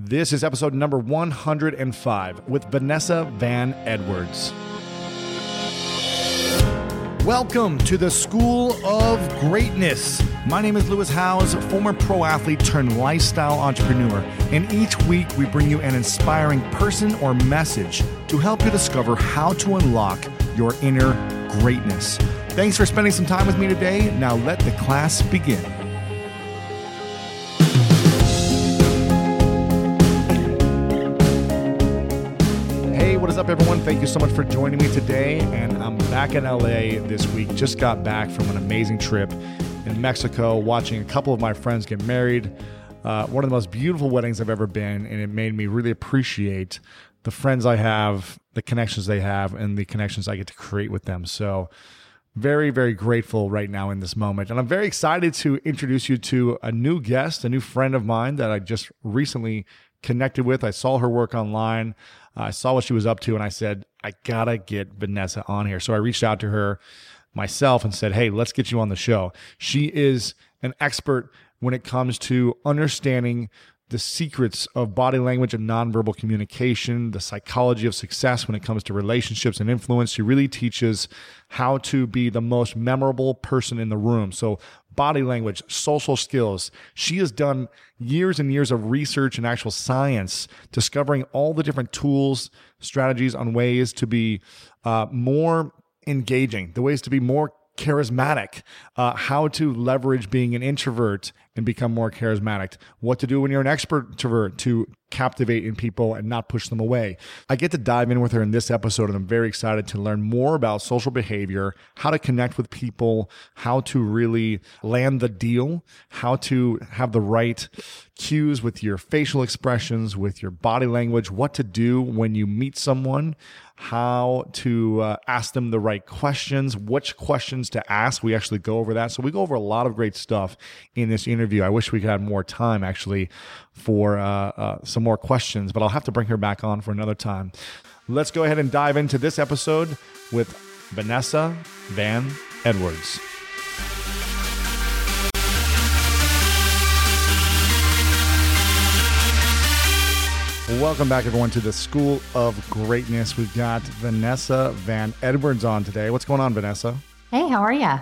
This is episode number 105 with Vanessa Van Edwards. Welcome to the School of Greatness. My name is Lewis Howes, former pro athlete turned lifestyle entrepreneur, and each week we bring you an inspiring person or message to help you discover how to unlock your inner greatness. Thanks for spending some time with me today. Now let the class begin. Thank you so much for joining me today. And I'm back in LA this week. Just got back from an amazing trip in Mexico, watching a couple of my friends get married. Uh, one of the most beautiful weddings I've ever been, and it made me really appreciate the friends I have, the connections they have, and the connections I get to create with them. So, very, very grateful right now in this moment. And I'm very excited to introduce you to a new guest, a new friend of mine that I just recently connected with. I saw her work online. Uh, I saw what she was up to, and I said, I gotta get Vanessa on here. So I reached out to her myself and said, Hey, let's get you on the show. She is an expert when it comes to understanding the secrets of body language and nonverbal communication, the psychology of success when it comes to relationships and influence. She really teaches how to be the most memorable person in the room. So, body language, social skills. She has done years and years of research and actual science, discovering all the different tools, strategies on ways to be uh, more engaging, the ways to be more charismatic, uh, how to leverage being an introvert and become more charismatic, what to do when you're an expert extrovert to captivate in people and not push them away. I get to dive in with her in this episode, and I'm very excited to learn more about social behavior, how to connect with people, how to really land the deal, how to have the right cues with your facial expressions, with your body language, what to do when you meet someone how to uh, ask them the right questions, which questions to ask. We actually go over that. So we go over a lot of great stuff in this interview. I wish we could have more time actually for uh, uh, some more questions, but I'll have to bring her back on for another time. Let's go ahead and dive into this episode with Vanessa Van Edwards. Welcome back, everyone, to the School of Greatness. We've got Vanessa Van Edwards on today. What's going on, Vanessa? Hey, how are you?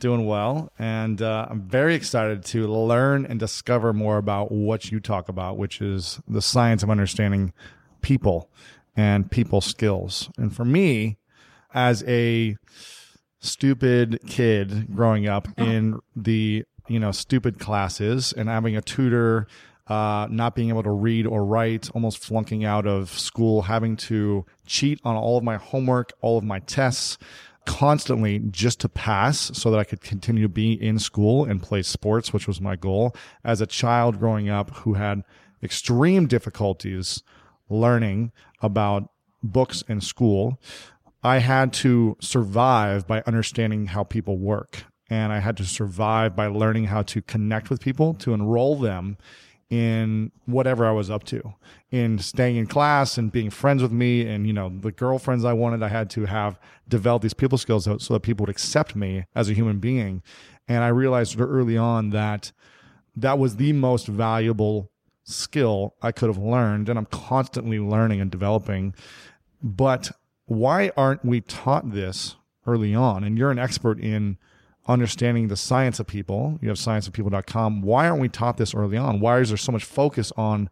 Doing well. And uh, I'm very excited to learn and discover more about what you talk about, which is the science of understanding people and people skills. And for me, as a stupid kid growing up in the you know stupid classes and having a tutor uh, not being able to read or write, almost flunking out of school, having to cheat on all of my homework, all of my tests, constantly just to pass so that I could continue to be in school and play sports, which was my goal. As a child growing up who had extreme difficulties learning about books and school, I had to survive by understanding how people work. And I had to survive by learning how to connect with people, to enroll them in whatever I was up to, in staying in class and being friends with me, and you know the girlfriends I wanted. I had to have developed these people skills so, so that people would accept me as a human being. And I realized early on that that was the most valuable skill I could have learned, and I'm constantly learning and developing. But why aren't we taught this early on? And you're an expert in understanding the science of people. You have scienceofpeople.com. Why aren't we taught this early on? Why is there so much focus on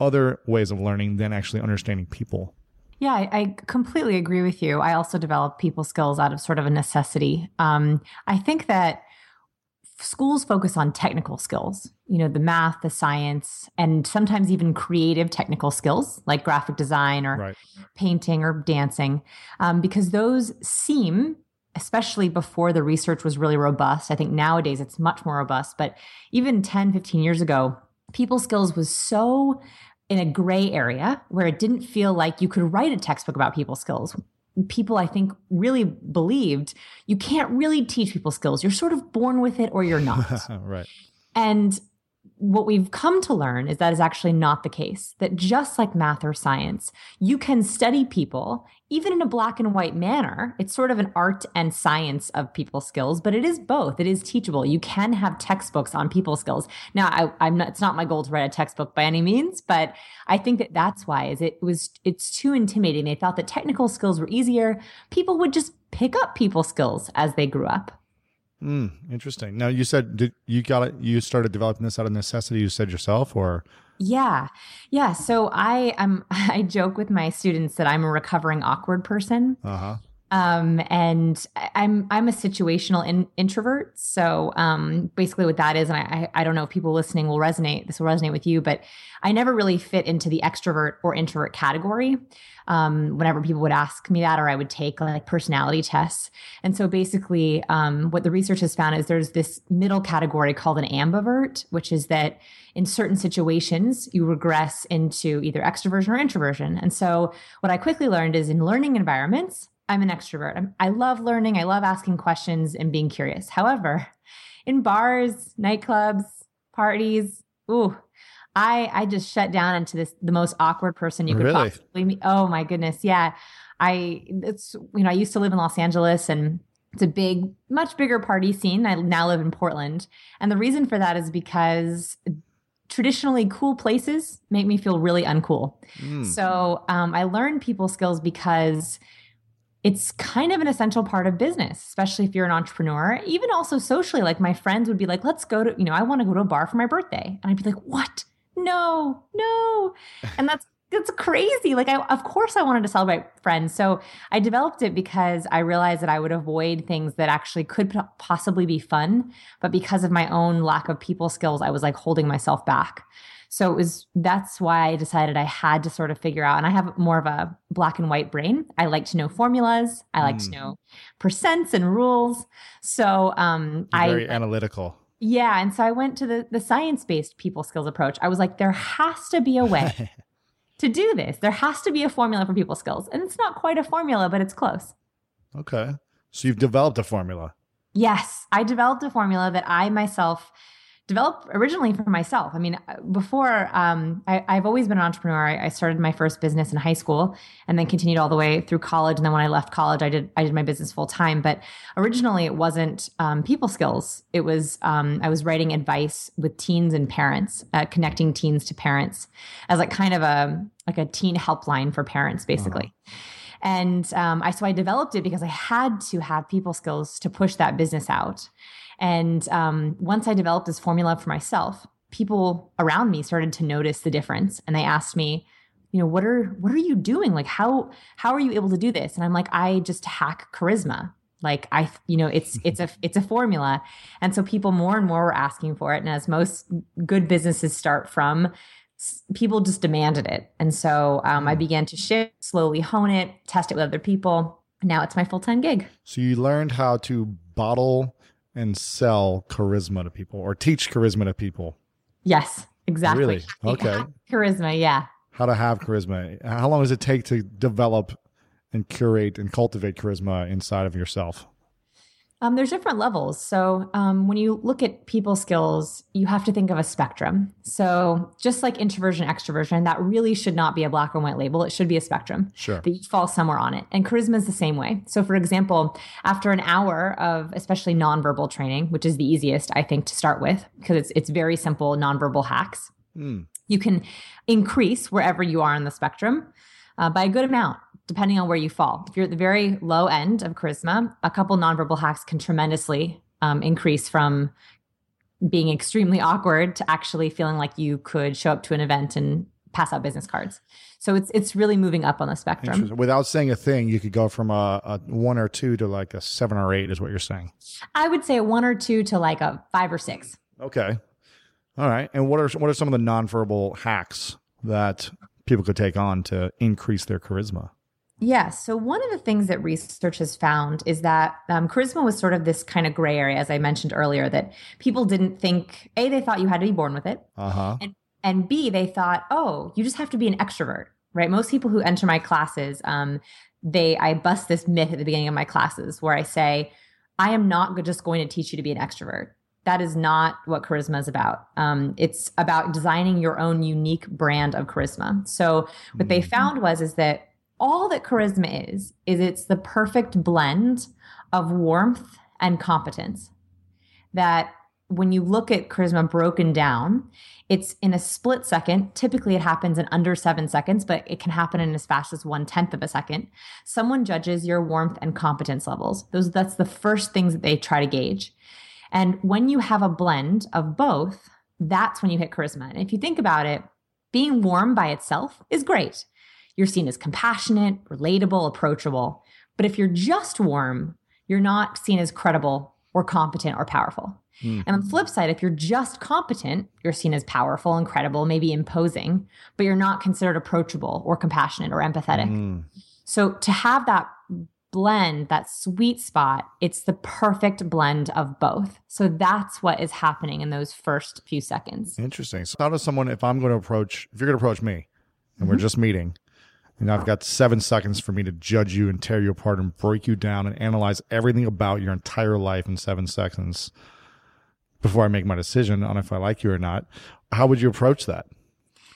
other ways of learning than actually understanding people? Yeah, I, I completely agree with you. I also developed people skills out of sort of a necessity. Um, I think that schools focus on technical skills, you know, the math, the science, and sometimes even creative technical skills like graphic design or right. painting or dancing, um, because those seem especially before the research was really robust. I think nowadays it's much more robust, but even 10, 15 years ago, people skills was so in a gray area where it didn't feel like you could write a textbook about people skills. People, I think, really believed you can't really teach people skills. You're sort of born with it or you're not. right. And what we've come to learn is that is actually not the case. That just like math or science, you can study people even in a black and white manner. It's sort of an art and science of people skills, but it is both. It is teachable. You can have textbooks on people skills. Now, I, am not. It's not my goal to write a textbook by any means, but I think that that's why is it was it's too intimidating. They thought that technical skills were easier. People would just pick up people skills as they grew up. Mm, interesting. Now you said did, you got it. You started developing this out of necessity. You said yourself, or yeah, yeah. So I am. I joke with my students that I'm a recovering awkward person. Uh huh. Um, and I'm I'm a situational in, introvert. So um, basically, what that is, and I I don't know if people listening will resonate. This will resonate with you, but I never really fit into the extrovert or introvert category. Um, whenever people would ask me that, or I would take like personality tests. And so basically, um, what the research has found is there's this middle category called an ambivert, which is that in certain situations you regress into either extroversion or introversion. And so what I quickly learned is in learning environments I'm an extrovert. I'm, I love learning. I love asking questions and being curious. However, in bars, nightclubs, parties, ooh, I I just shut down into this the most awkward person you could really? possibly meet. Oh my goodness, yeah. I it's you know I used to live in Los Angeles and it's a big, much bigger party scene. I now live in Portland, and the reason for that is because traditionally cool places make me feel really uncool. Mm. So um, I learned people skills because it's kind of an essential part of business, especially if you're an entrepreneur. Even also socially, like my friends would be like, let's go to, you know, I want to go to a bar for my birthday. And I'd be like, what? No, no. And that's, that's crazy. Like, I, of course, I wanted to celebrate friends. So I developed it because I realized that I would avoid things that actually could possibly be fun. But because of my own lack of people skills, I was like holding myself back. So it was that's why I decided I had to sort of figure out. And I have more of a black and white brain. I like to know formulas. I like mm. to know percents and rules. So um, I very analytical. Yeah, and so I went to the the science based people skills approach. I was like, there has to be a way to do this. There has to be a formula for people skills, and it's not quite a formula, but it's close. Okay, so you've developed a formula. Yes, I developed a formula that I myself developed originally for myself. I mean, uh, before um, I, have always been an entrepreneur. I, I, started my first business in high school, and then continued all the way through college. And then when I left college, I did I did my business full time. But originally, it wasn't um, people skills. It was um, I was writing advice with teens and parents, uh, connecting teens to parents as like kind of a like a teen helpline for parents, basically. Uh-huh. And um, I so I developed it because I had to have people skills to push that business out. And um, once I developed this formula for myself, people around me started to notice the difference, and they asked me, you know, what are what are you doing? Like how how are you able to do this? And I'm like, I just hack charisma. Like I, you know, it's it's a it's a formula, and so people more and more were asking for it. And as most good businesses start from, people just demanded it, and so um, I mm. began to shift, slowly hone it, test it with other people. Now it's my full time gig. So you learned how to bottle and sell charisma to people or teach charisma to people. Yes, exactly. Really? Okay. Charisma, yeah. How to have charisma. How long does it take to develop and curate and cultivate charisma inside of yourself? Um, there's different levels. So um, when you look at people skills, you have to think of a spectrum. So just like introversion, extroversion, that really should not be a black and white label. It should be a spectrum. Sure. That you fall somewhere on it. And charisma is the same way. So for example, after an hour of especially nonverbal training, which is the easiest, I think, to start with, because it's it's very simple nonverbal hacks. Mm. You can increase wherever you are on the spectrum uh, by a good amount depending on where you fall. If you're at the very low end of charisma, a couple nonverbal hacks can tremendously um, increase from being extremely awkward to actually feeling like you could show up to an event and pass out business cards. So it's it's really moving up on the spectrum. Without saying a thing, you could go from a, a, one or two to like a seven or eight, is what you're saying. I would say a one or two to like a five or six. Okay, all right. And what are what are some of the nonverbal hacks that people could take on to increase their charisma? Yeah. So, one of the things that research has found is that um, charisma was sort of this kind of gray area, as I mentioned earlier, that people didn't think A, they thought you had to be born with it. Uh-huh. And, and B, they thought, oh, you just have to be an extrovert, right? Most people who enter my classes, um, they, I bust this myth at the beginning of my classes where I say, I am not just going to teach you to be an extrovert That is not what charisma is about. Um, it's about designing your own unique brand of charisma. So what they found was is that all that charisma is is it's the perfect blend of warmth and competence. That when you look at charisma broken down, it's in a split second. Typically, it happens in under seven seconds, but it can happen in as fast as one tenth of a second. Someone judges your warmth and competence levels. Those that's the first things that they try to gauge. And when you have a blend of both, that's when you hit charisma. And if you think about it, being warm by itself is great. You're seen as compassionate, relatable, approachable. But if you're just warm, you're not seen as credible or competent or powerful. Mm. And on the flip side, if you're just competent, you're seen as powerful, incredible, maybe imposing, but you're not considered approachable or compassionate or empathetic. Mm. So to have that blend, that sweet spot, it's the perfect blend of both. So that's what is happening in those first few seconds. Interesting. So how does someone, if I'm going to approach, if you're going to approach me and mm-hmm. we're just meeting, and I've got seven seconds for me to judge you and tear you apart and break you down and analyze everything about your entire life in seven seconds before I make my decision on if I like you or not. How would you approach that?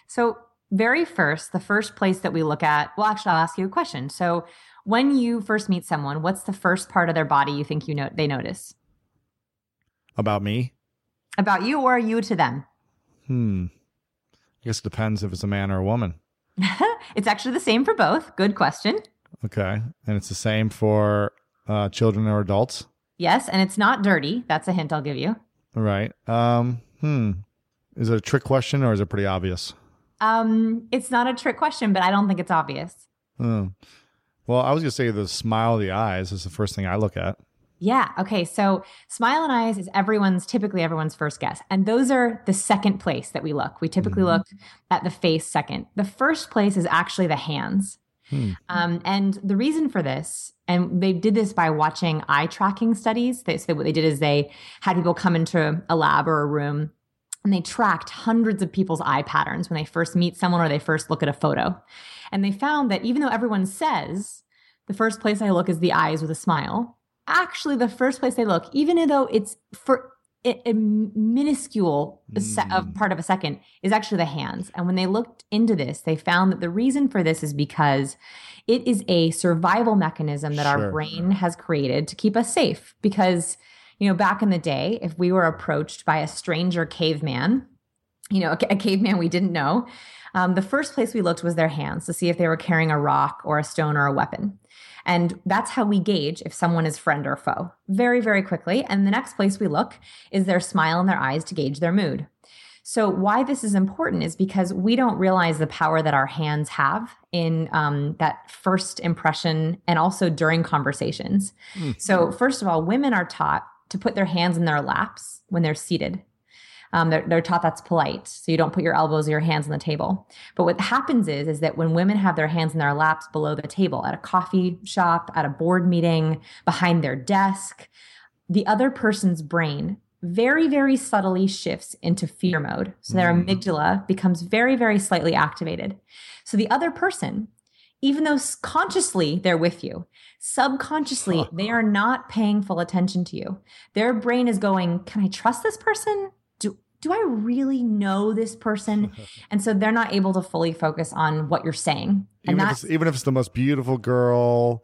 So, very first, the first place that we look at, well, actually, I'll ask you a question. So, when you first meet someone, what's the first part of their body you think you know they notice? About me? About you or you to them? Hmm. I guess it depends if it's a man or a woman. it's actually the same for both. Good question. Okay. And it's the same for uh, children or adults? Yes. And it's not dirty. That's a hint I'll give you. Right. Um, hmm. Is it a trick question or is it pretty obvious? Um, it's not a trick question, but I don't think it's obvious. Hmm. Well, I was going to say the smile of the eyes is the first thing I look at. Yeah. Okay. So smile and eyes is everyone's typically everyone's first guess. And those are the second place that we look. We typically mm-hmm. look at the face second. The first place is actually the hands. Hmm. Um, and the reason for this, and they did this by watching eye tracking studies. They, so what they did is they had people come into a lab or a room and they tracked hundreds of people's eye patterns when they first meet someone or they first look at a photo. And they found that even though everyone says the first place I look is the eyes with a smile, actually the first place they look, even though it's for a, a minuscule mm. of part of a second, is actually the hands. And when they looked into this, they found that the reason for this is because it is a survival mechanism that sure. our brain has created to keep us safe. Because, you know, back in the day, if we were approached by a stranger caveman, you know, a, a caveman we didn't know, um, the first place we looked was their hands to see if they were carrying a rock or a stone or a weapon. And that's how we gauge if someone is friend or foe very, very quickly. And the next place we look is their smile in their eyes to gauge their mood. So, why this is important is because we don't realize the power that our hands have in um, that first impression and also during conversations. Mm. So, first of all, women are taught to put their hands in their laps when they're seated. Um, they're, they're taught that's polite, so you don't put your elbows or your hands on the table. But what happens is, is that when women have their hands in their laps below the table at a coffee shop, at a board meeting, behind their desk, the other person's brain very, very subtly shifts into fear mode. So their mm. amygdala becomes very, very slightly activated. So the other person, even though consciously they're with you, subconsciously they are not paying full attention to you. Their brain is going, Can I trust this person? Do I really know this person? And so they're not able to fully focus on what you're saying. And even, if even if it's the most beautiful girl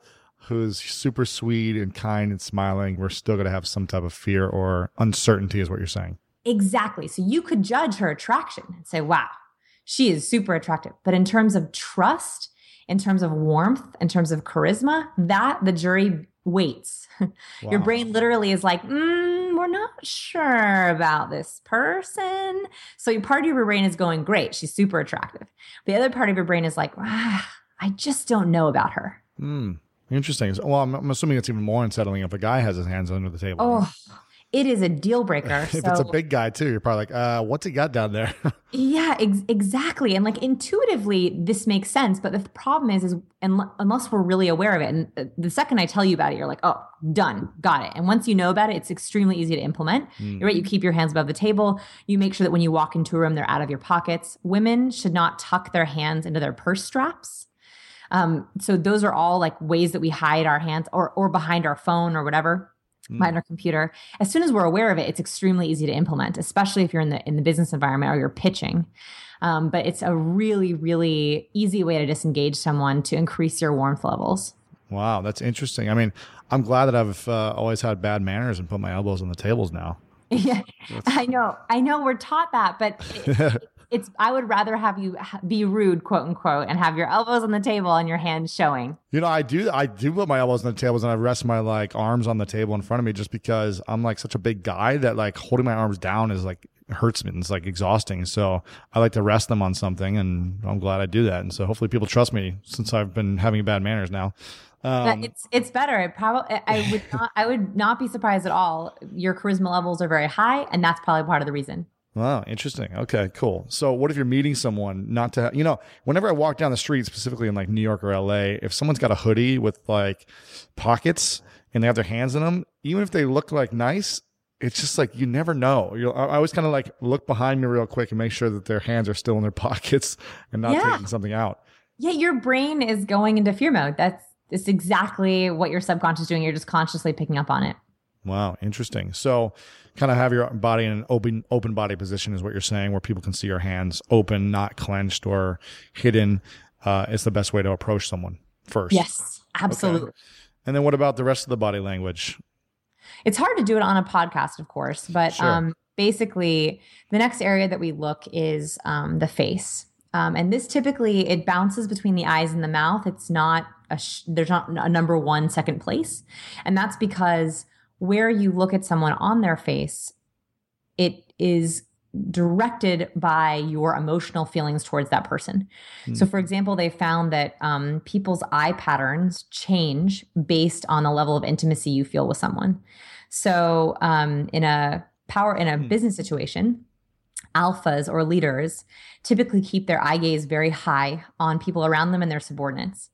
who's super sweet and kind and smiling, we're still going to have some type of fear or uncertainty, is what you're saying. Exactly. So you could judge her attraction and say, wow, she is super attractive. But in terms of trust, in terms of warmth, in terms of charisma, that the jury waits. Wow. Your brain literally is like, mm, we're not sure about this person. So your part of your brain is going, great, she's super attractive. The other part of your brain is like, ah, I just don't know about her. Mm, interesting. Well, I'm, I'm, assuming it's even more unsettling if a guy has his hands under the table. Oh, it is a deal breaker. if so, it's a big guy too, you're probably like, uh, what's he got down there? yeah, ex- exactly. And like intuitively, this makes sense. But the problem is, is unless we're really aware of it, and uh, the second I tell you about it, you're like, oh, done, got it. And once you know about it, it's extremely easy to implement. Mm. You're right. You keep your hands above the table. You make sure that when you walk into a room, they're out of your pockets. Women should not tuck their hands into their purse straps. Um, so those are all like ways that we hide our hands or or behind our phone or whatever mm. mind our computer. As soon as we're aware of it, it's extremely easy to implement, especially if you're in the in the business environment or you're pitching. Um, but it's a really, really easy way to disengage someone to increase your warmth levels. Wow, that's interesting. I mean, I'm glad that I've uh, always had bad manners and put my elbows on the tables now. Yeah, I know. I know we're taught that, but it, it's I would rather have you be rude, quote unquote, and have your elbows on the table and your hands showing. You know, I do I do put my elbows on the tables and I rest my like arms on the table in front of me just because I'm like such a big guy that like holding my arms down is like hurts me and it's like exhausting. So I like to rest them on something and I'm glad I do that. And so hopefully people trust me since I've been having bad manners now. Um, it's it's better. It probably I would not I would not be surprised at all. Your charisma levels are very high, and that's probably part of the reason. Wow, interesting. Okay, cool. So, what if you're meeting someone not to, you know, whenever I walk down the street, specifically in like New York or LA, if someone's got a hoodie with like pockets and they have their hands in them, even if they look like nice, it's just like you never know. You're, I always kind of like look behind me real quick and make sure that their hands are still in their pockets and not yeah. taking something out. Yeah, your brain is going into fear mode. That's it's exactly what your subconscious is doing. You're just consciously picking up on it. Wow, interesting. So, kind of have your body in an open open body position is what you're saying, where people can see your hands open, not clenched or hidden. Uh, is the best way to approach someone first. Yes, absolutely. Okay. And then what about the rest of the body language? It's hard to do it on a podcast, of course, but sure. um, basically, the next area that we look is um, the face. Um, and this typically it bounces between the eyes and the mouth. It's not a sh- there's not a number one second place, and that's because where you look at someone on their face, it is directed by your emotional feelings towards that person. Mm. So, for example, they found that um, people's eye patterns change based on the level of intimacy you feel with someone. So, um, in a power in a mm. business situation, alphas or leaders typically keep their eye gaze very high on people around them and their subordinates.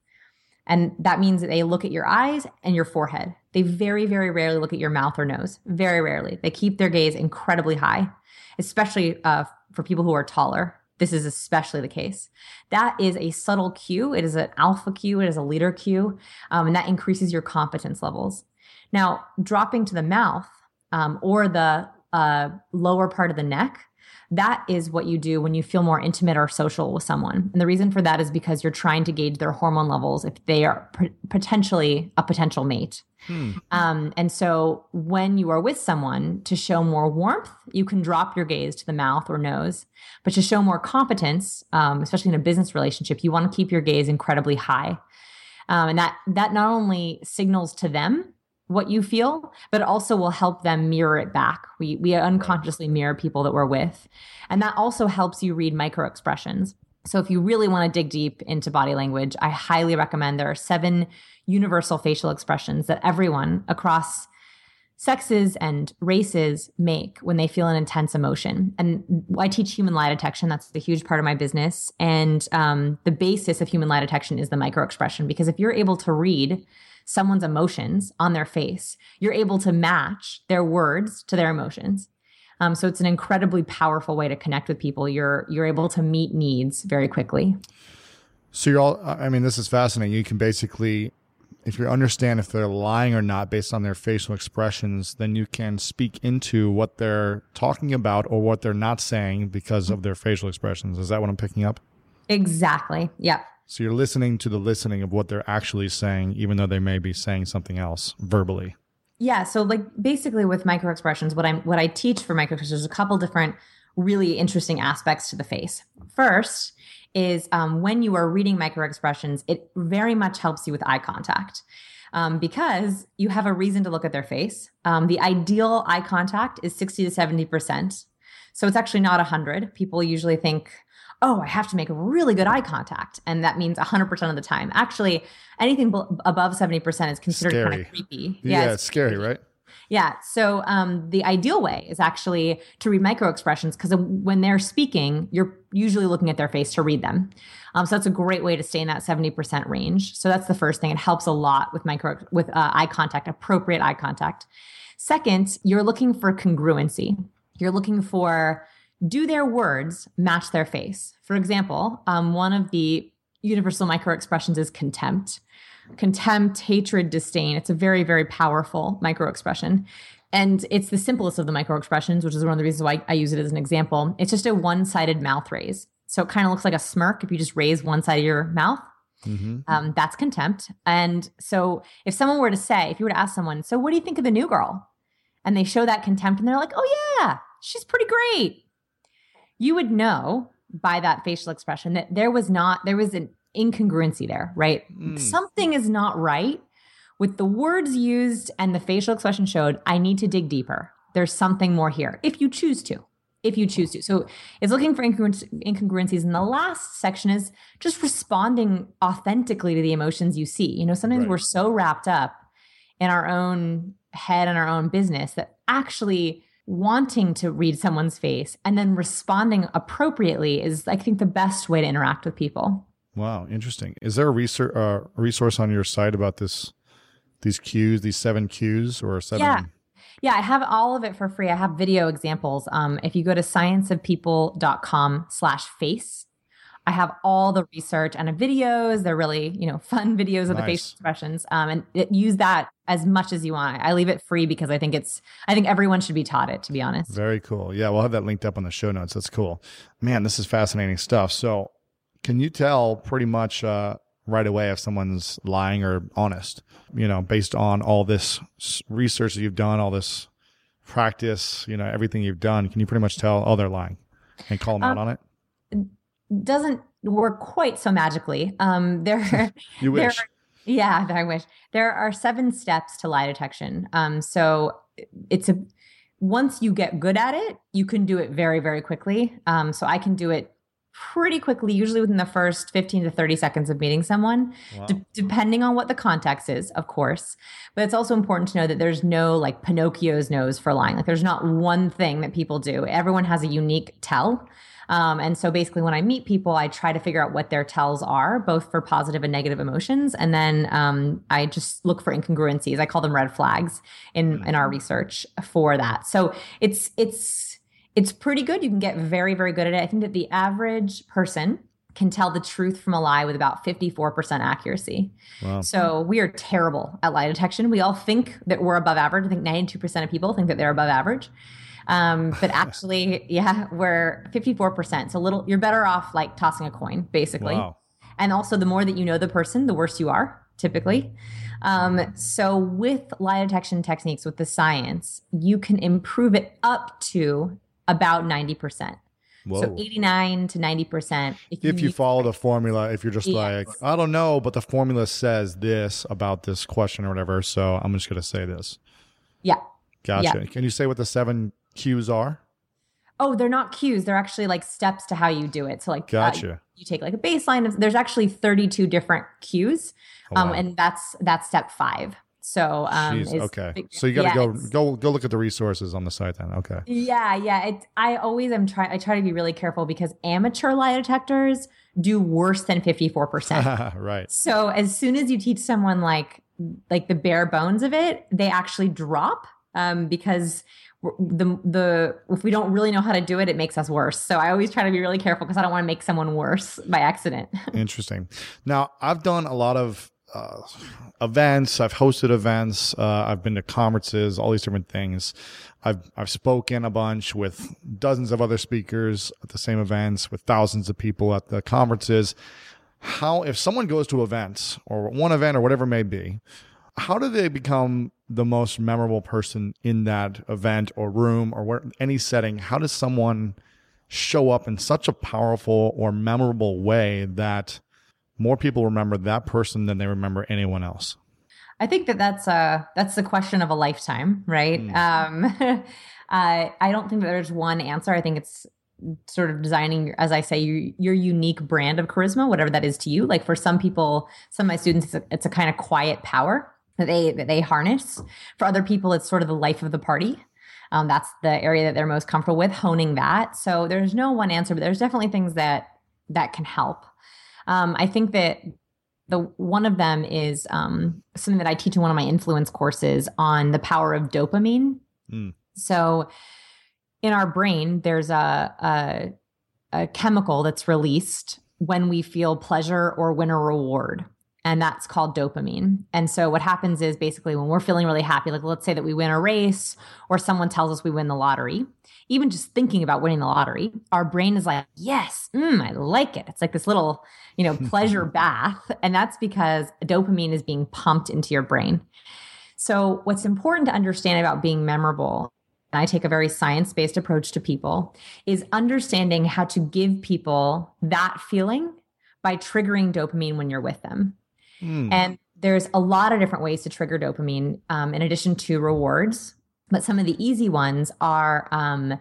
And that means that they look at your eyes and your forehead. They very, very rarely look at your mouth or nose. Very rarely. They keep their gaze incredibly high, especially uh, for people who are taller. This is especially the case. That is a subtle cue. It is an alpha cue. It is a leader cue. Um, and that increases your competence levels. Now, dropping to the mouth um, or the uh, lower part of the neck that is what you do when you feel more intimate or social with someone. And the reason for that is because you're trying to gauge their hormone levels if they are p- potentially a potential mate. Hmm. Um, and so when you are with someone to show more warmth, you can drop your gaze to the mouth or nose. But to show more competence, um, especially in a business relationship, you want to keep your gaze incredibly high. Um, and that that not only signals to them what you feel, but also will help them mirror it back. We we unconsciously mirror people that we're with. And that also helps you read micro expressions. So if you really want to dig deep into body language, I highly recommend there are seven universal facial expressions that everyone across sexes and races make when they feel an intense emotion. And I teach human lie detection. That's a huge part of my business. And um, the basis of human lie detection is the micro expression. Because if you're able to read someone's emotions on their face, you're able to match their words to their emotions. Um, so it's an incredibly powerful way to connect with people. You're you're able to meet needs very quickly. So you're all. I mean, this is fascinating. You can basically, if you understand if they're lying or not based on their facial expressions, then you can speak into what they're talking about or what they're not saying because of their facial expressions. Is that what I'm picking up? Exactly. Yep. So you're listening to the listening of what they're actually saying, even though they may be saying something else verbally. Yeah. So like basically with micro expressions, what I'm what I teach for micro expressions, there's a couple different really interesting aspects to the face. First is um, when you are reading micro expressions, it very much helps you with eye contact. Um, because you have a reason to look at their face. Um, the ideal eye contact is 60 to 70%. So it's actually not 100. People usually think, oh, I have to make really good eye contact. And that means 100% of the time. Actually, anything b- above 70% is considered scary. kind of creepy. Yeah, yeah it's, it's scary, right? Yeah. So um, the ideal way is actually to read micro expressions because when they're speaking, you're usually looking at their face to read them. Um, so that's a great way to stay in that 70% range. So that's the first thing. It helps a lot with micro with uh, eye contact, appropriate eye contact. Second, you're looking for congruency. You're looking for do their words match their face? For example, um, one of the universal micro expressions is contempt. contempt, hatred, disdain. It's a very, very powerful micro expression. And it's the simplest of the micro expressions, which is one of the reasons why I use it as an example. It's just a one sided mouth raise. So it kind of looks like a smirk if you just raise one side of your mouth. Mm-hmm. Um, that's contempt. And so if someone were to say, if you were to ask someone, so what do you think of the new girl? And they show that contempt and they're like, oh, yeah, she's pretty great. You would know by that facial expression that there was not, there was an incongruency there, right? Mm. Something is not right with the words used and the facial expression showed. I need to dig deeper. There's something more here if you choose to if you choose to. So it's looking for incongruencies. And the last section is just responding authentically to the emotions you see. You know, sometimes right. we're so wrapped up in our own head and our own business that actually wanting to read someone's face and then responding appropriately is, I think, the best way to interact with people. Wow, interesting. Is there a research, uh, resource on your site about this? These cues, these seven cues, or seven? Yeah, yeah, I have all of it for free. I have video examples. Um, if you go to scienceofpeople.com slash face, I have all the research and the videos. They're really, you know, fun videos of nice. the facial expressions. Um, and it, use that as much as you want. I leave it free because I think it's, I think everyone should be taught it, to be honest. Very cool. Yeah, we'll have that linked up on the show notes. That's cool. Man, this is fascinating stuff. So, can you tell pretty much uh, right away if someone's lying or honest, you know, based on all this research that you've done, all this practice, you know, everything you've done. Can you pretty much tell, oh, they're lying and call them um, out on it? Doesn't work quite so magically. Um, there, you wish. There, yeah, I wish. There are seven steps to lie detection. Um, so it's a, once you get good at it, you can do it very, very quickly. Um, so I can do it pretty quickly, usually within the first 15 to 30 seconds of meeting someone, wow. de- depending on what the context is, of course. But it's also important to know that there's no like Pinocchio's nose for lying. Like there's not one thing that people do. Everyone has a unique tell. Um, and so basically, when I meet people, I try to figure out what their tells are, both for positive and negative emotions. And then um, I just look for incongruencies. I call them red flags in, in our mm-hmm. research for that. So it's, it's, it's pretty good. You can get very, very good at it. I think that the average person can tell the truth from a lie with about 54% accuracy. Wow. So we are terrible at lie detection. We all think that we're above average. I think 92% of people think that they're above average. Um, but actually, yeah, we're 54%. So little, you're better off like tossing a coin, basically. Wow. And also, the more that you know the person, the worse you are, typically. Um, so with lie detection techniques, with the science, you can improve it up to about 90%. Whoa. So 89 to 90%. If you, if you follow the formula, if you're just yes. like, I don't know, but the formula says this about this question or whatever. So I'm just going to say this. Yeah. Gotcha. Yeah. Can you say what the seven cues are? Oh, they're not cues. They're actually like steps to how you do it. So like, uh, gotcha. Uh, you take like a baseline. Of, there's actually 32 different cues, oh, um, wow. and that's that's step five. So um, is, okay. So you got to yeah, go go go look at the resources on the site then. Okay. Yeah, yeah. It, I always am trying. I try to be really careful because amateur lie detectors do worse than fifty four percent. Right. So as soon as you teach someone like like the bare bones of it, they actually drop um, because the the if we don't really know how to do it, it makes us worse. So I always try to be really careful because I don't want to make someone worse by accident. Interesting. Now I've done a lot of uh, events. I've hosted events. Uh, I've been to conferences, all these different things. I've I've spoken a bunch with dozens of other speakers at the same events, with thousands of people at the conferences. How if someone goes to events or one event or whatever it may be, how do they become the most memorable person in that event or room or where, any setting? How does someone show up in such a powerful or memorable way that more people remember that person than they remember anyone else? I think that that's a that's the question of a lifetime, right? Mm. Um, uh, I don't think that there's one answer. I think it's sort of designing, as I say, your, your unique brand of charisma, whatever that is to you. Like for some people, some of my students, it's a, it's a kind of quiet power that they that they harness. For other people, it's sort of the life of the party. Um, that's the area that they're most comfortable with honing that. So there's no one answer, but there's definitely things that that can help. Um, I think that the one of them is um, something that I teach in one of my influence courses on the power of dopamine. Mm. So, in our brain, there's a, a a chemical that's released when we feel pleasure or win a reward. And that's called dopamine. And so what happens is basically when we're feeling really happy, like let's say that we win a race or someone tells us we win the lottery, even just thinking about winning the lottery, our brain is like, yes, mm, I like it. It's like this little, you know, pleasure bath. And that's because dopamine is being pumped into your brain. So what's important to understand about being memorable and I take a very science based approach to people, is understanding how to give people that feeling by triggering dopamine when you're with them. Mm. And there's a lot of different ways to trigger dopamine um, in addition to rewards. But some of the easy ones are um,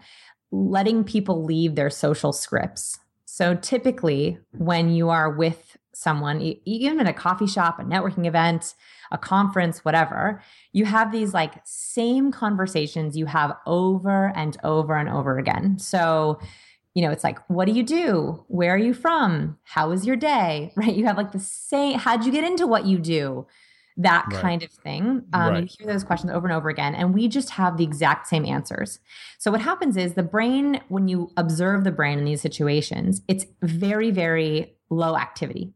letting people leave their social scripts. So typically, when you are with someone, even at a coffee shop, a networking event, a conference, whatever, you have these like same conversations you have over and over and over again. So you know, it's like, what do you do? Where are you from? How was your day? Right? You have like the same, how'd you get into what you do? That right. kind of thing. Um, right. You hear those questions over and over again, and we just have the exact same answers. So, what happens is the brain, when you observe the brain in these situations, it's very, very low activity.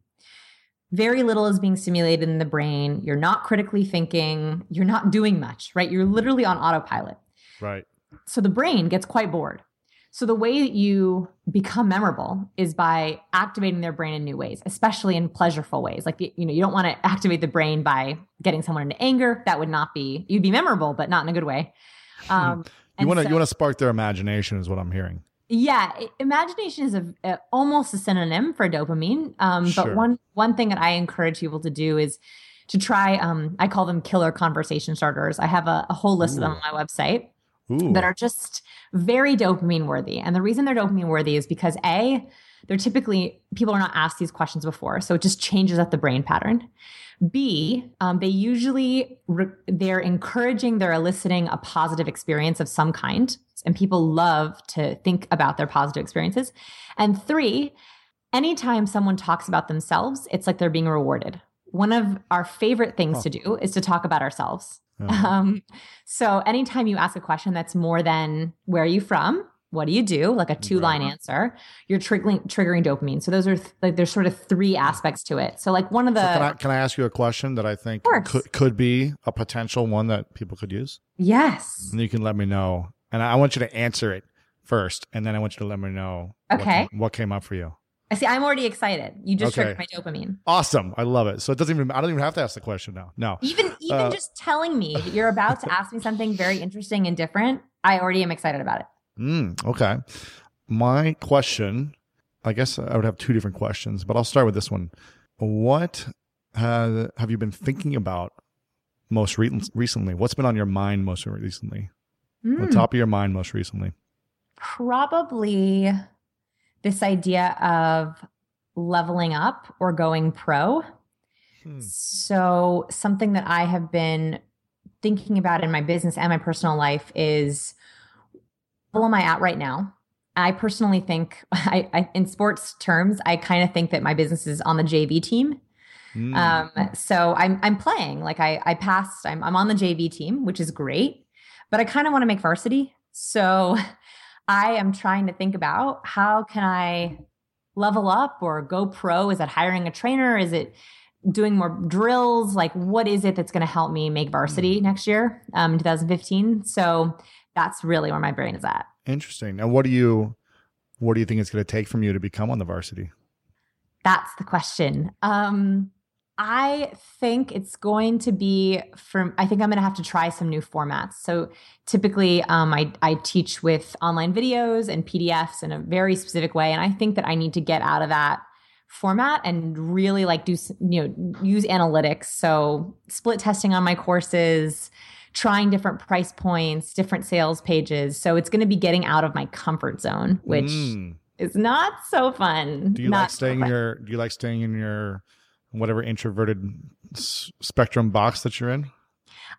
Very little is being stimulated in the brain. You're not critically thinking. You're not doing much, right? You're literally on autopilot. Right. So the brain gets quite bored. So the way that you become memorable is by activating their brain in new ways, especially in pleasureful ways. Like you know, you don't want to activate the brain by getting someone into anger. That would not be you'd be memorable, but not in a good way. Um, you want to so, you want to spark their imagination, is what I'm hearing. Yeah, imagination is a, a almost a synonym for dopamine. Um, sure. But one one thing that I encourage people to do is to try. Um, I call them killer conversation starters. I have a, a whole list Ooh. of them on my website. Ooh. that are just very dopamine worthy. And the reason they're dopamine worthy is because A, they're typically, people are not asked these questions before. So it just changes up the brain pattern. B, um, they usually, re- they're encouraging, they're eliciting a positive experience of some kind. And people love to think about their positive experiences. And three, anytime someone talks about themselves, it's like they're being rewarded. One of our favorite things oh. to do is to talk about ourselves. Uh-huh. Um, so anytime you ask a question that's more than where are you from? What do you do? Like a two line right. answer, you're triggering triggering dopamine. So those are th- like there's sort of three aspects to it. So like one of the so can, I, can I ask you a question that I think could could be a potential one that people could use? Yes. And you can let me know, and I want you to answer it first, and then I want you to let me know. Okay. What what came up for you? I see. I'm already excited. You just okay. triggered my dopamine. Awesome. I love it. So it doesn't even. I don't even have to ask the question now. No. Even even uh, just telling me that you're about to ask me something very interesting and different, I already am excited about it. Mm, okay. My question. I guess I would have two different questions, but I'll start with this one. What have have you been thinking about most re- recently? What's been on your mind most recently? Mm. On top of your mind most recently? Probably this idea of leveling up or going pro. Hmm. So, something that I have been thinking about in my business and my personal life is where am I at right now? I personally think, I, I in sports terms, I kind of think that my business is on the JV team. Mm. Um, so I'm I'm playing like I I passed. I'm I'm on the JV team, which is great, but I kind of want to make varsity. So I am trying to think about how can I level up or go pro? Is it hiring a trainer? Is it doing more drills? Like, what is it that's going to help me make varsity mm. next year, um, in 2015? So that's really where my brain is at. Interesting. Now, what do you, what do you think it's going to take from you to become on the varsity? That's the question. Um, I think it's going to be from, I think I'm going to have to try some new formats. So typically, um, I, I teach with online videos and PDFs in a very specific way. And I think that I need to get out of that format and really like do, you know, use analytics. So split testing on my courses, trying different price points, different sales pages. So it's going to be getting out of my comfort zone, which mm. is not so fun. Do you not like staying so in your, do you like staying in your, whatever introverted s- spectrum box that you're in?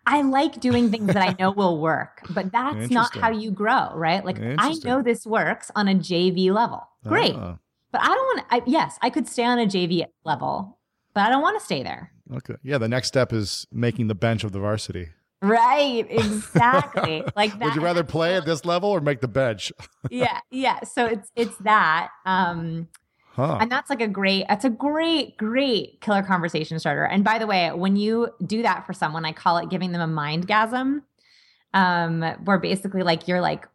I like doing things that I know will work, but that's not how you grow, right? Like I know this works on a JV level. Great. Ah. But I don't want to, yes, I could stay on a JV level, but I don't want to stay there. Okay. Yeah. The next step is making the bench of the varsity. Right, exactly. like that. Would you rather play at this level or make the bench? yeah, yeah. So it's it's that. Um Huh. And that's like a great, that's a great, great killer conversation starter. And by the way, when you do that for someone, I call it giving them a mind gasm um where basically like you're like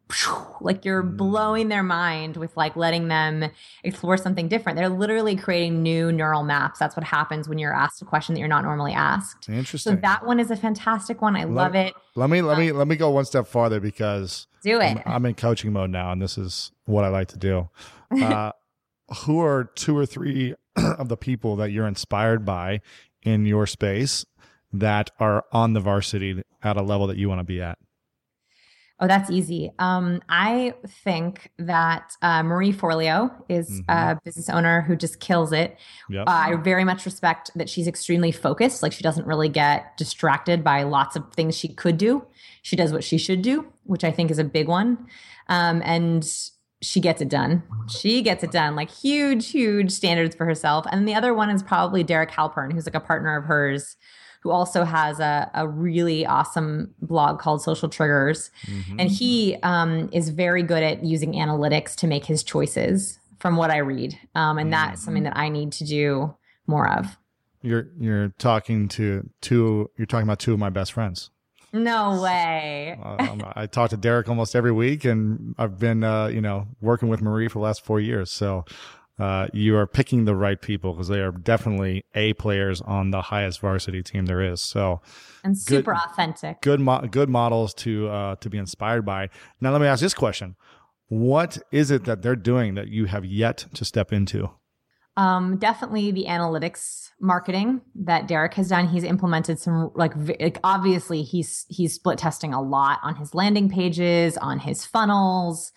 like you're Mm. blowing their mind with like letting them explore something different they're literally creating new neural maps that's what happens when you're asked a question that you're not normally asked Interesting. so that one is a fantastic one i love it let me let me let me go one step farther because do it I'm, I'm in coaching mode now, and this is what I like to do. Uh, who are two or three of the people that you're inspired by in your space that are on the varsity at a level that you want to be at? Oh, that's easy. Um, I think that uh, Marie Forleo is Mhm. a business owner who just kills it. Yep. Uh, I very much respect that she's extremely focused. Like she doesn't really get distracted by lots of things she could do. She does what she should do, which I think is a big one. Um, and she gets it done. She gets it done. Like huge, huge standards for herself. And the other one is probably Derek Halpern, who's like a partner of hers, who also has a, a really awesome blog called Social Triggers. Mhm. And he um, is very good at using analytics to make his choices from what I read. Um, and that's something that I need to do more of. you're you're talking to two. You're talking about two of my best friends. No way. um, I talk to Derek almost every week, and I've been, uh, you know, working with Marie for the last four years. So uh, you are picking the right people because they are definitely A players on the highest varsity team there is. So And super authentic. good, mo- good models to uh, to be inspired by. Now, let me ask this question: What is it that they're doing that you have yet to step into? Um, definitely the analytics marketing that Derek has done. He's implemented some like, like obviously he's he's split testing a lot on his landing pages, on his funnels.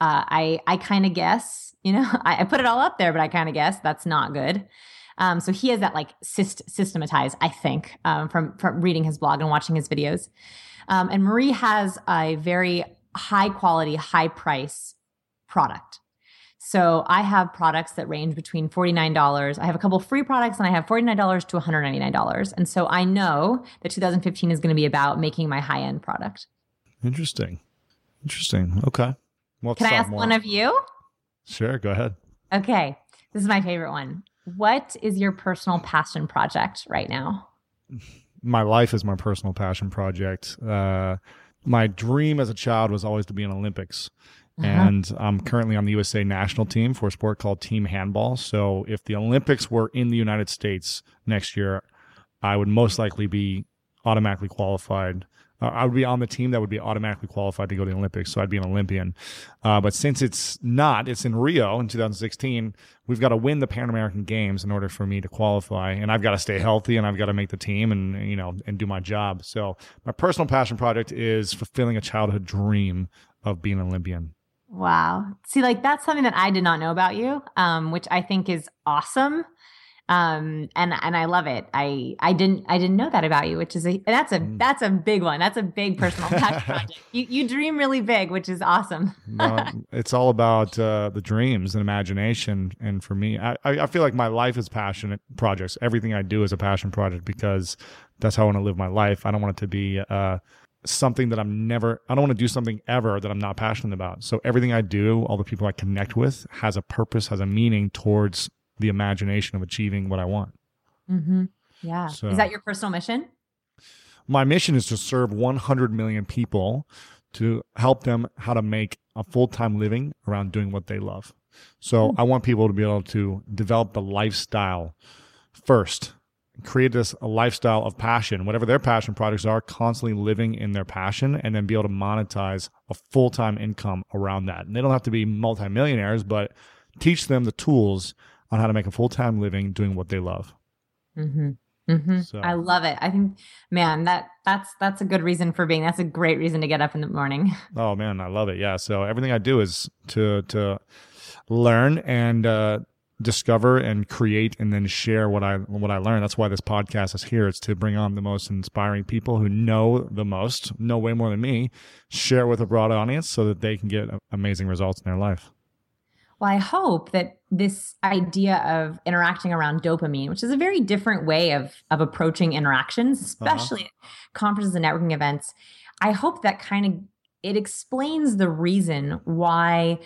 Uh, I I kind of guess, you know, I, I put it all up there, but I kind of guess that's not good. Um, so he has that like syst- systematized, I think, um, from from reading his blog and watching his videos. Um, and Marie has a very high quality, high price product. So I have products that range between $49. I have a couple free products and I have $49 to $199. And so I know that 2015 is going to be about making my high end product. Interesting, interesting. Okay. Well, Can I ask one of you? Sure, go ahead. Okay. This is my favorite one. What is your personal passion project right now? my life is my personal passion project. Uh, my dream as a child was always to be in Olympics. Uh-huh. And I'm currently on the USA national team for a sport called team handball. So if the Olympics were in the United States next year, I would most likely be automatically qualified. Uh, I would be on the team that would be automatically qualified to go to the Olympics. So I'd be an Olympian. Uh, but since it's not, it's in Rio in 2016. We've got to win the Pan American Games in order for me to qualify, and I've got to stay healthy and I've got to make the team and you know and do my job. So my personal passion project is fulfilling a childhood dream of being an Olympian. Wow. See, like that's something that I did not know about you, um, which I think is awesome. Um, and and I love it. I I didn't I didn't know that about you, which is a that's a Mm. that's a big one. That's a big personal passion project. You you dream really big, which is awesome. no, it's all about uh, the dreams and imagination. And for me, I, I I feel like my life is passionate projects. Everything I do is a passion project because that's how I want to live my life. I don't want it to be uh, something that I'm never, I don't want to do something ever that I'm not passionate about. So everything I do, all the people I connect with has a purpose, has a meaning towards the imagination of achieving what I want. Mm-hmm. Yeah. So- is that your personal mission? my mission is to serve 100 million people to help them how to make a full-time living around doing what they love so i want people to be able to develop the lifestyle first create this a lifestyle of passion whatever their passion projects are constantly living in their passion and then be able to monetize a full-time income around that and they don't have to be multimillionaires but teach them the tools on how to make a full-time living doing what they love Mm-hmm. Mm-hmm. So- I love it. I think, man, that that's that's a good reason for being. That's a great reason to get up in the morning. Oh man, I love it. Yeah. So everything I do is to to learn and uh, discover and create and then share what I what I learn. That's why this podcast is here. It's to bring on the most inspiring people who know the most, know way more than me, share with a broad audience so that they can get amazing results in their life. Well, I hope that this idea of interacting around dopamine, which is a very different way of of approaching interactions, uh-huh. especially at conferences and networking events, I hope that kind of it explains the reason why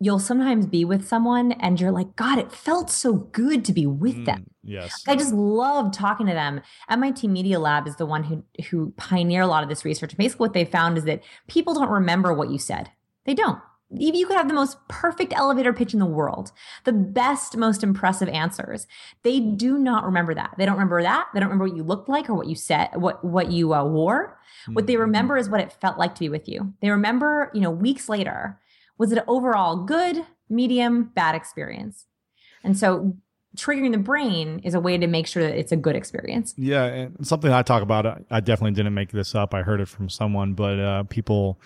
you'll sometimes be with someone and you're like, God, it felt so good to be with mm, them. Yes. I just love talking to them. MIT Media Lab is the one who who pioneer a lot of this research. Basically, what they found is that people don't remember what you said. They don't. Even you could have the most perfect elevator pitch in the world, the best, most impressive answers. They do not remember that. They don't remember that. They don't remember what you looked like or what you said, what what you uh, wore. Mm-hmm. What they mm-hmm. remember is what it felt like to be with you. They remember, you know, weeks later was it overall good, medium, bad experience? And so triggering the brain is a way to make sure that it's a good experience. Yeah, and something I talk about. I definitely didn't make this up. I heard it from someone, but uh, people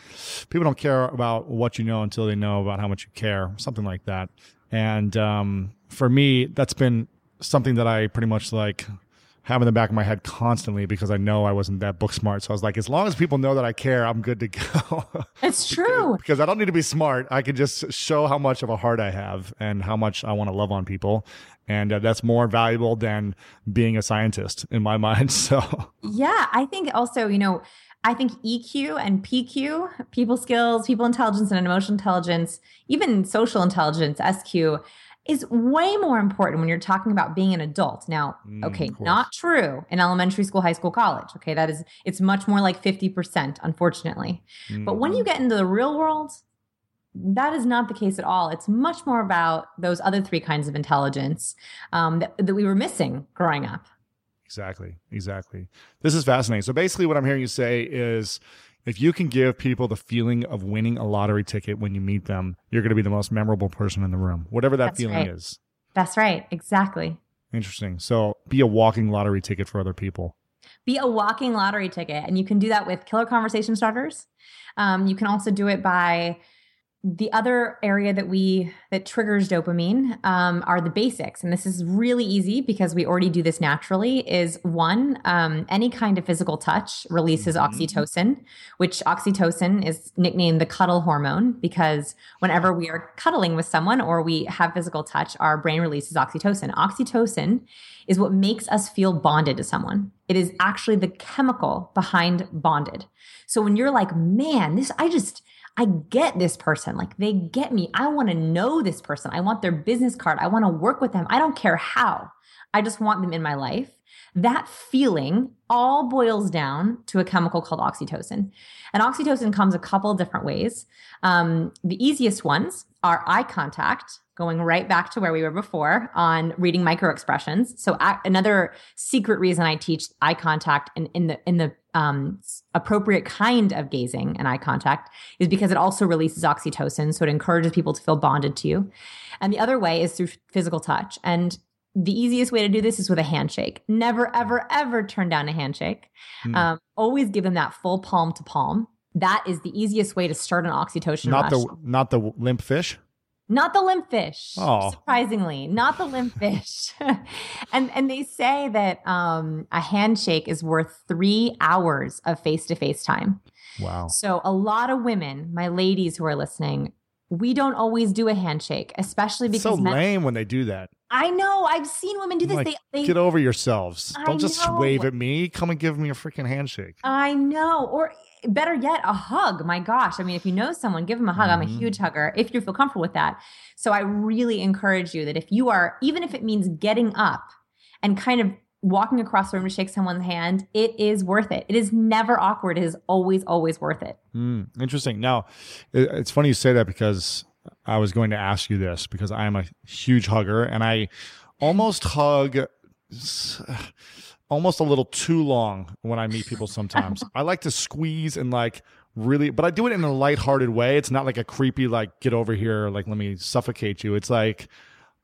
people don't care about what you know until they know about how much you care. Something like that. And um, for me, that's been something that I pretty much like have in the back of my head constantly because I know I wasn't that book smart. So I was like, as long as people know that I care, I'm good to go. It's true. because I don't need to be smart. I can just show how much of a heart I have and how much I want to love on people. And uh, that's more valuable than being a scientist in my mind. So, yeah, I think also, you know, I think EQ and PQ, people skills, people intelligence, and emotional intelligence, even social intelligence, SQ, is way more important when you're talking about being an adult. Now, mm, okay, not true in elementary school, high school, college. Okay, that is, it's much more like 50%, unfortunately. Mm. But when you mm-hmm. get into the real world, that is not the case at all. It's much more about those other three kinds of intelligence um, that, that we were missing growing up. Exactly. Exactly. This is fascinating. So basically, what I'm hearing you say is if you can give people the feeling of winning a lottery ticket when you meet them, you're going to be the most memorable person in the room, whatever that That's feeling right. is. That's right. Exactly. Interesting. So be a walking lottery ticket for other people. Be a walking lottery ticket. And you can do that with killer conversation starters. Um, you can also do it by the other area that we that triggers dopamine um, are the basics. And this is really easy because we already do this naturally is one um, any kind of physical touch releases mm-hmm. oxytocin which oxytocin is nicknamed the cuddle hormone because whenever we are cuddling with someone or we have physical touch our brain releases oxytocin. Oxytocin is what makes us feel bonded to someone. It is actually the chemical behind bonded. So when you're like man this i just I get this person. Like they get me. I want to know this person. I want their business card. I want to work with them. I don't care how. I just want them in my life. That feeling all boils down to a chemical called oxytocin. And oxytocin comes a couple different ways. Um, the easiest ones are eye contact, going right back to where we were before on reading micro expressions. So another secret reason I teach eye contact in, in the in the um, appropriate kind of gazing and eye contact is because it also releases oxytocin, so it encourages people to feel bonded to you. And the other way is through physical touch. And the easiest way to do this is with a handshake. Never, ever, ever turn down a handshake. Hmm. Um, always give them that full palm to palm. That is the easiest way to start an oxytocin not rush. the not the limp fish. Not the limp fish. Oh. Surprisingly, not the limp fish. and and they say that um, a handshake is worth three hours of face to face time. Wow. So a lot of women, my ladies who are listening, we don't always do a handshake, especially because it's so men- lame when they do that. I know. I've seen women do this. Like, they, they, get over yourselves. I Don't just know. wave at me. Come and give me a freaking handshake. I know. Or better yet, a hug. My gosh. I mean, if you know someone, give them a hug. Mm-hmm. I'm a mm-hmm. huge hugger if you feel comfortable with that. So I really encourage you that if you are, even if it means getting up and kind of walking across the room to shake someone's hand, it is worth it. It is never awkward. It is always, always worth it. Mm, interesting. Now, it's funny you say that because I was going to ask you this because I am a huge hugger and I almost hug almost a little too long when I meet people sometimes. I like to squeeze and like really, but I do it in a lighthearted way. It's not like a creepy, like, get over here, like, let me suffocate you. It's like,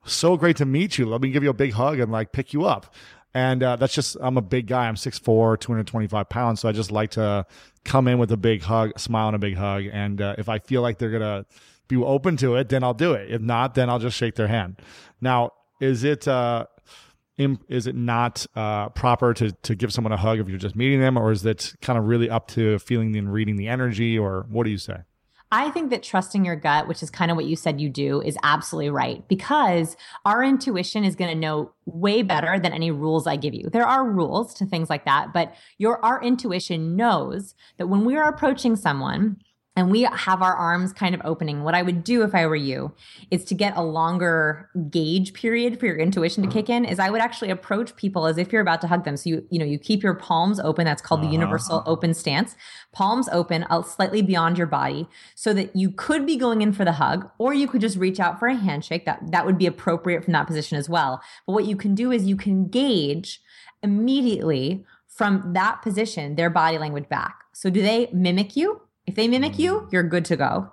so great to meet you. Let me give you a big hug and like pick you up. And uh, that's just, I'm a big guy. I'm 6'4, 225 pounds. So I just like to come in with a big hug, smile and a big hug. And uh, if I feel like they're going to be open to it, then I'll do it. If not, then I'll just shake their hand. Now, is it, uh, is it not uh, proper to to give someone a hug if you're just meeting them, or is it kind of really up to feeling and reading the energy, or what do you say? I think that trusting your gut, which is kind of what you said you do, is absolutely right because our intuition is going to know way better than any rules I give you. There are rules to things like that, but your our intuition knows that when we are approaching someone and we have our arms kind of opening. What I would do if I were you is to get a longer gauge period for your intuition to kick in is I would actually approach people as if you're about to hug them. So you you know, you keep your palms open. That's called uh-huh. the universal open stance. Palms open uh, slightly beyond your body so that you could be going in for the hug or you could just reach out for a handshake. That that would be appropriate from that position as well. But what you can do is you can gauge immediately from that position their body language back. So do they mimic you? If they mimic you, mm. you're good to go.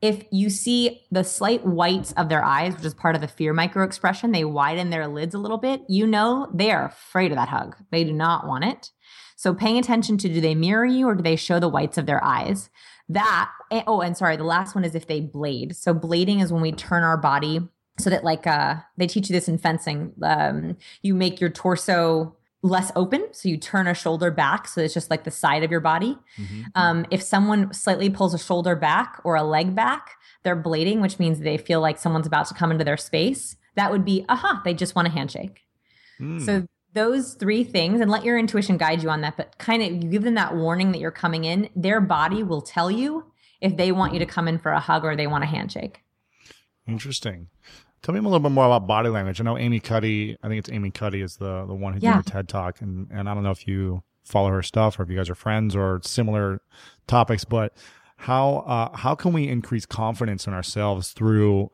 If you see the slight whites of their eyes, which is part of the fear micro expression, they widen their lids a little bit, you know they are afraid of that hug. They do not want it. So paying attention to do they mirror you or do they show the whites of their eyes? That, eh, oh, and sorry, the last one is if they blade. So blading is when we turn our body so that like uh they teach you this in fencing. Um, you make your torso less open. So you turn a shoulder back. So it's just like the side of your body. Mm-hmm. Um, if someone slightly pulls a shoulder back or a leg back, they're blading, which means they feel like someone's about to come into their space. That would be, aha, they just want a handshake. Mm. So those three things, and let your intuition guide you on that, but kind of you give them that warning that you're coming in, their body will tell you if they want you to come in for a hug or they want a handshake. Interesting. Tell me a little bit more about body language. I know Amy Cuddy, I think it's Amy Cuddy is the, the one who yeah. did the TED Talk. And, and I don't know if you follow her stuff or if you guys are friends or similar topics, but how, uh, how can we increase confidence in ourselves through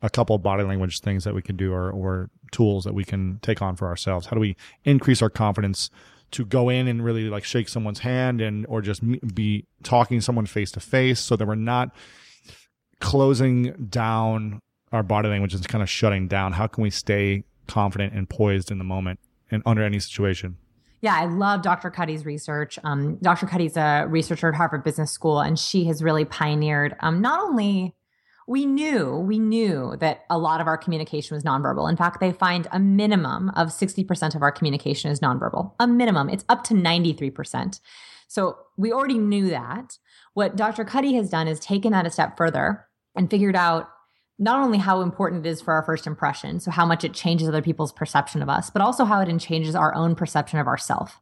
a couple of body language things that we can do or, or tools that we can take on for ourselves? How do we increase our confidence to go in and really like shake someone's hand and, or just be talking someone face to face so that we're not closing down our body language is kind of shutting down. How can we stay confident and poised in the moment and under any situation? Yeah, I love Dr. Cuddy's research. Um, Dr. Cuddy's a researcher at Harvard Business School, and she has really pioneered um, not only we knew we knew that a lot of our communication was nonverbal. In fact, they find a minimum of 60% of our communication is nonverbal. A minimum. It's up to 93%. So we already knew that. What Dr. Cuddy has done is taken that a step further and figured out not only how important it is for our first impression, so how much it changes other people's perception of us, but also how it changes our own perception of ourself.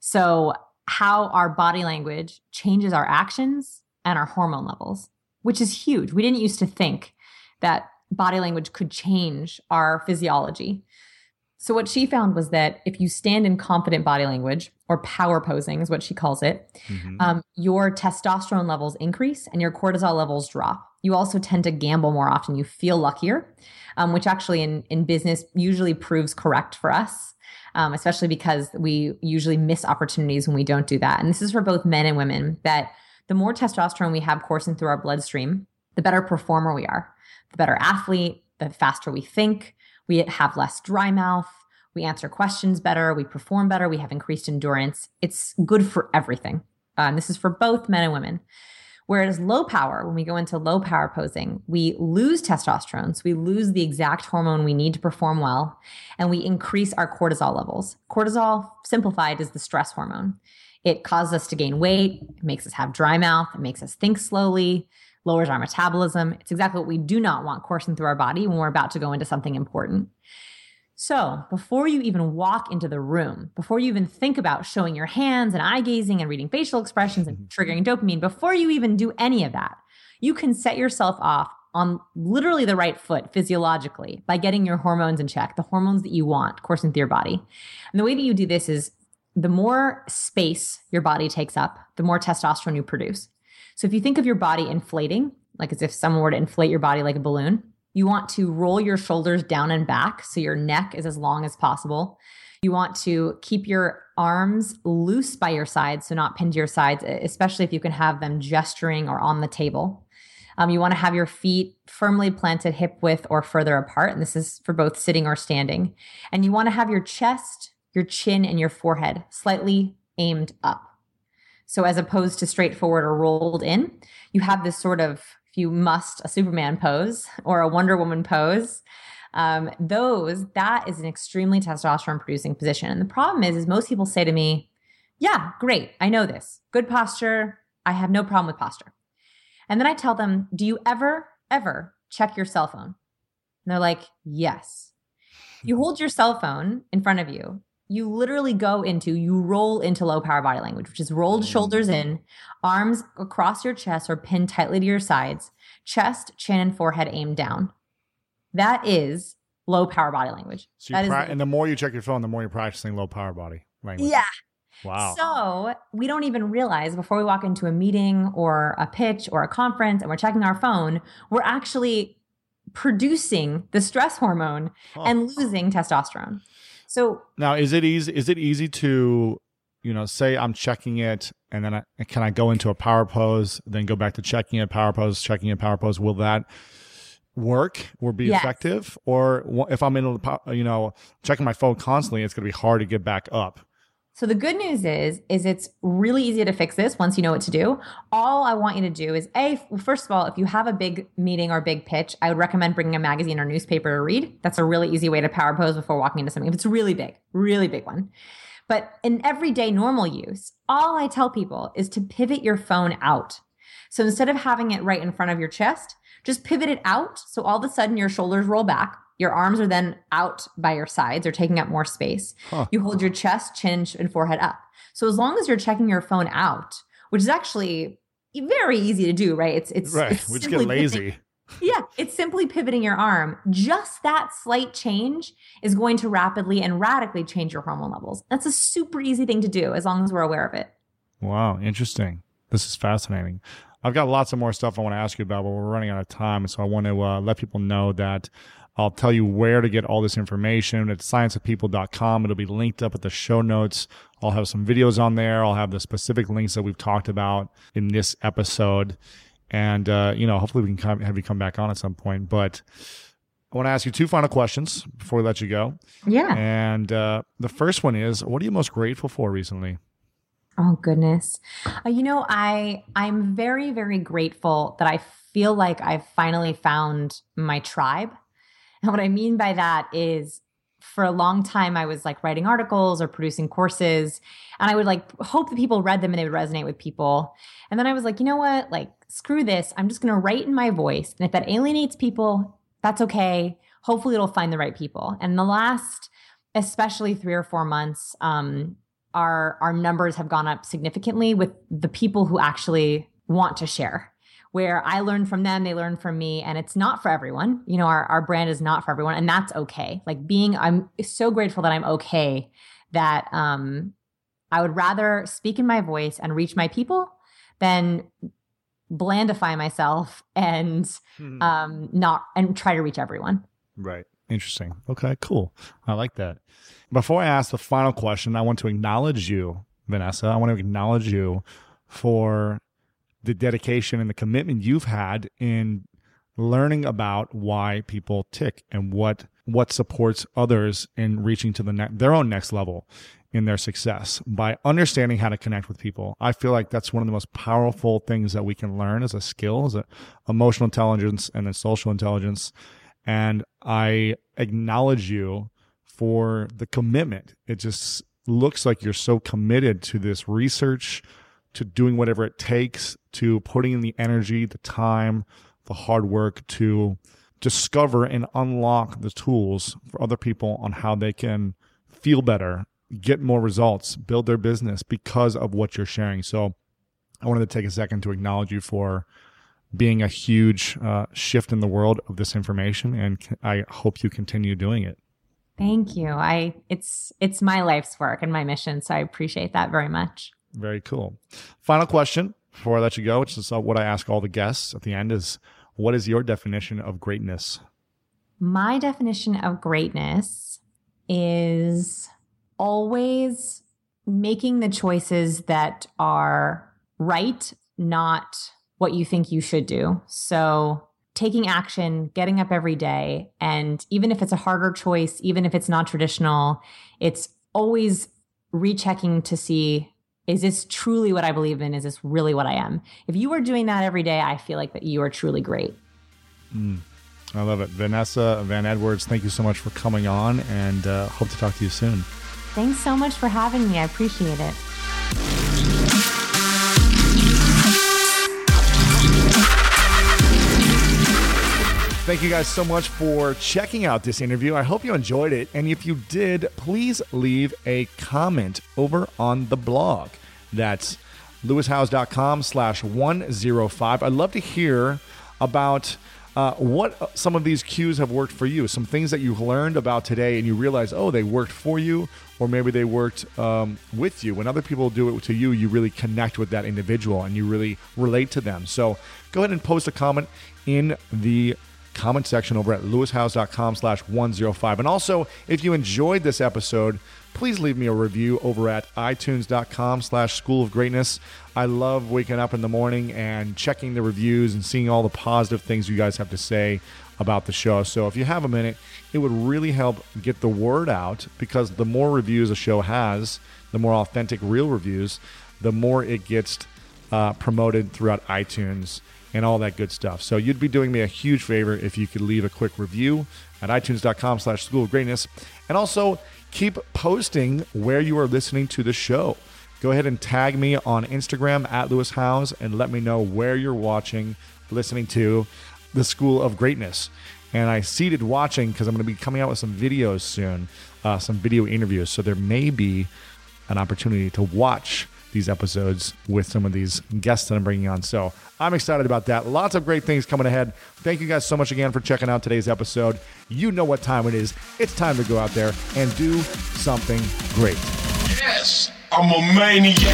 So, how our body language changes our actions and our hormone levels, which is huge. We didn't used to think that body language could change our physiology. So, what she found was that if you stand in confident body language, or power posing is what she calls it, mm-hmm. um, your testosterone levels increase and your cortisol levels drop. You also tend to gamble more often. You feel luckier, um, which actually in, in business usually proves correct for us. Um, especially because we usually miss opportunities when we don't do that. And this is for both men and women that the more testosterone we have coursing through our bloodstream, the better performer we are, the better athlete, the faster we think, we have less dry mouth. We answer questions better. We perform better. We have increased endurance. It's good for everything. Uh, this is for both men and women. Whereas low power, when we go into low power posing, we lose testosterone. So we lose the exact hormone we need to perform well, and we increase our cortisol levels. Cortisol, simplified, is the stress hormone. It causes us to gain weight, it makes us have dry mouth, it makes us think slowly, lowers our metabolism. It's exactly what we do not want coursing through our body when we're about to go into something important. So, before you even walk into the room, before you even think about showing your hands and eye gazing and reading facial expressions and mm-hmm. triggering dopamine, before you even do any of that, you can set yourself off on literally the right foot physiologically by getting your hormones in check, the hormones that you want coursing through your body. And the way that you do this is the more space your body takes up, the more testosterone you produce. So if you think of your body inflating, like as if someone were to inflate your body like a balloon, you want to roll your shoulders down and back so your neck is as long as possible. You want to keep your arms loose by your sides, so not pinned to your sides, especially if you can have them gesturing or on the table. Um, you want to have your feet firmly planted hip width or further apart. And this is for both sitting or standing. And you want to have your chest, your chin, and your forehead slightly aimed up. So as opposed to straightforward or rolled in, you have this sort of, if you must, a Superman pose or a Wonder Woman pose. Um, those that is an extremely testosterone producing position. And the problem is, is most people say to me, "Yeah, great, I know this. Good posture. I have no problem with posture." And then I tell them, "Do you ever, ever check your cell phone?" And they're like, "Yes." You hold your cell phone in front of you you literally go into, you roll into low power body language, which is rolled mm. shoulders in, arms across your chest or pinned tightly to your sides, chest, chin, and forehead aimed down. That is low power body language. So pra- and the more you check your phone, the more you're practicing low power body language. Yeah. Wow. So we don't even realize before we walk into a meeting or a pitch or a conference and we're checking our phone, we're actually producing the stress hormone and losing testosterone. So now is it easy is it easy to you know say I'm checking it and then I, can I go into a power pose then go back to checking it power pose checking it power pose? Will that work or be yes. effective? Or if I'm in a, you know checking my phone constantly it's going to be hard to get back up so the good news is, is it's really easy to fix this once you know what to do. All I want you to do is a first of all, if you have a big meeting or big pitch, I would recommend bringing a magazine or newspaper to read. That's a really easy way to power pose before walking into something. If it's really big, really big one. But in everyday normal use, all I tell people is to pivot your phone out. So instead of having it right in front of your chest, just pivot it out. So all of a sudden your shoulders roll back your arms are then out by your sides or taking up more space. Huh. You hold your chest, chin, and forehead up. So as long as you're checking your phone out, which is actually very easy to do, right? It's it's right. It's we just get lazy. Pivoting. Yeah, it's simply pivoting your arm. Just that slight change is going to rapidly and radically change your hormone levels. That's a super easy thing to do as long as we're aware of it. Wow, interesting. This is fascinating. I've got lots of more stuff I want to ask you about, but we're running out of time. So I want to uh, let people know that I'll tell you where to get all this information. It's scienceofpeople.com. It'll be linked up at the show notes. I'll have some videos on there. I'll have the specific links that we've talked about in this episode. And, uh, you know, hopefully we can come, have you come back on at some point. But I want to ask you two final questions before we let you go. Yeah. And uh, the first one is what are you most grateful for recently? Oh goodness. Uh, you know, I I'm very very grateful that I feel like I've finally found my tribe and what I mean by that is for a long time I was like writing articles or producing courses and I would like hope that people read them and they would resonate with people. And then I was like, you know what? Like screw this. I'm just going to write in my voice. And if that alienates people, that's okay. Hopefully it'll find the right people. And the last especially 3 or 4 months um our our numbers have gone up significantly with the people who actually want to share where I learn from them, they learn from me, and it's not for everyone. You know, our, our brand is not for everyone, and that's okay. Like being, I'm so grateful that I'm okay that um, I would rather speak in my voice and reach my people than blandify myself and hmm. um, not and try to reach everyone. Right. Interesting. Okay, cool. I like that. Before I ask the final question, I want to acknowledge you, Vanessa. I want to acknowledge you for the dedication and the commitment you've had in learning about why people tick and what what supports others in reaching to the ne- their own next level in their success by understanding how to connect with people. I feel like that's one of the most powerful things that we can learn as a skill, as a emotional intelligence and then social intelligence. And I acknowledge you for the commitment. It just looks like you're so committed to this research, to doing whatever it takes, to putting in the energy, the time, the hard work to discover and unlock the tools for other people on how they can feel better, get more results, build their business because of what you're sharing. So I wanted to take a second to acknowledge you for being a huge uh, shift in the world of this information and I hope you continue doing it. Thank you. I it's it's my life's work and my mission, so I appreciate that very much. Very cool. Final question before I let you go, which is uh, what I ask all the guests at the end is what is your definition of greatness? My definition of greatness is always making the choices that are right, not what you think you should do. So, taking action, getting up every day, and even if it's a harder choice, even if it's not traditional, it's always rechecking to see is this truly what I believe in? Is this really what I am? If you are doing that every day, I feel like that you are truly great. Mm, I love it. Vanessa Van Edwards, thank you so much for coming on and uh, hope to talk to you soon. Thanks so much for having me. I appreciate it. Thank you guys so much for checking out this interview. I hope you enjoyed it. And if you did, please leave a comment over on the blog. That's lewishowes.com slash 105. I'd love to hear about uh, what some of these cues have worked for you. Some things that you learned about today and you realize, oh, they worked for you, or maybe they worked um, with you. When other people do it to you, you really connect with that individual and you really relate to them. So go ahead and post a comment in the comment section over at lewishowes.com slash 105. And also, if you enjoyed this episode, please leave me a review over at itunes.com slash school of greatness. I love waking up in the morning and checking the reviews and seeing all the positive things you guys have to say about the show. So if you have a minute, it would really help get the word out because the more reviews a show has, the more authentic, real reviews, the more it gets uh, promoted throughout iTunes and all that good stuff. So you'd be doing me a huge favor if you could leave a quick review at itunes.com slash school of greatness. And also keep posting where you are listening to the show. Go ahead and tag me on Instagram at Lewis Howes and let me know where you're watching, listening to the School of Greatness. And I seeded watching because I'm going to be coming out with some videos soon, uh, some video interviews. So there may be an opportunity to watch these episodes with some of these guests that I'm bringing on. So I'm excited about that. Lots of great things coming ahead. Thank you guys so much again for checking out today's episode. You know what time it is. It's time to go out there and do something great. Yes, I'm a maniac.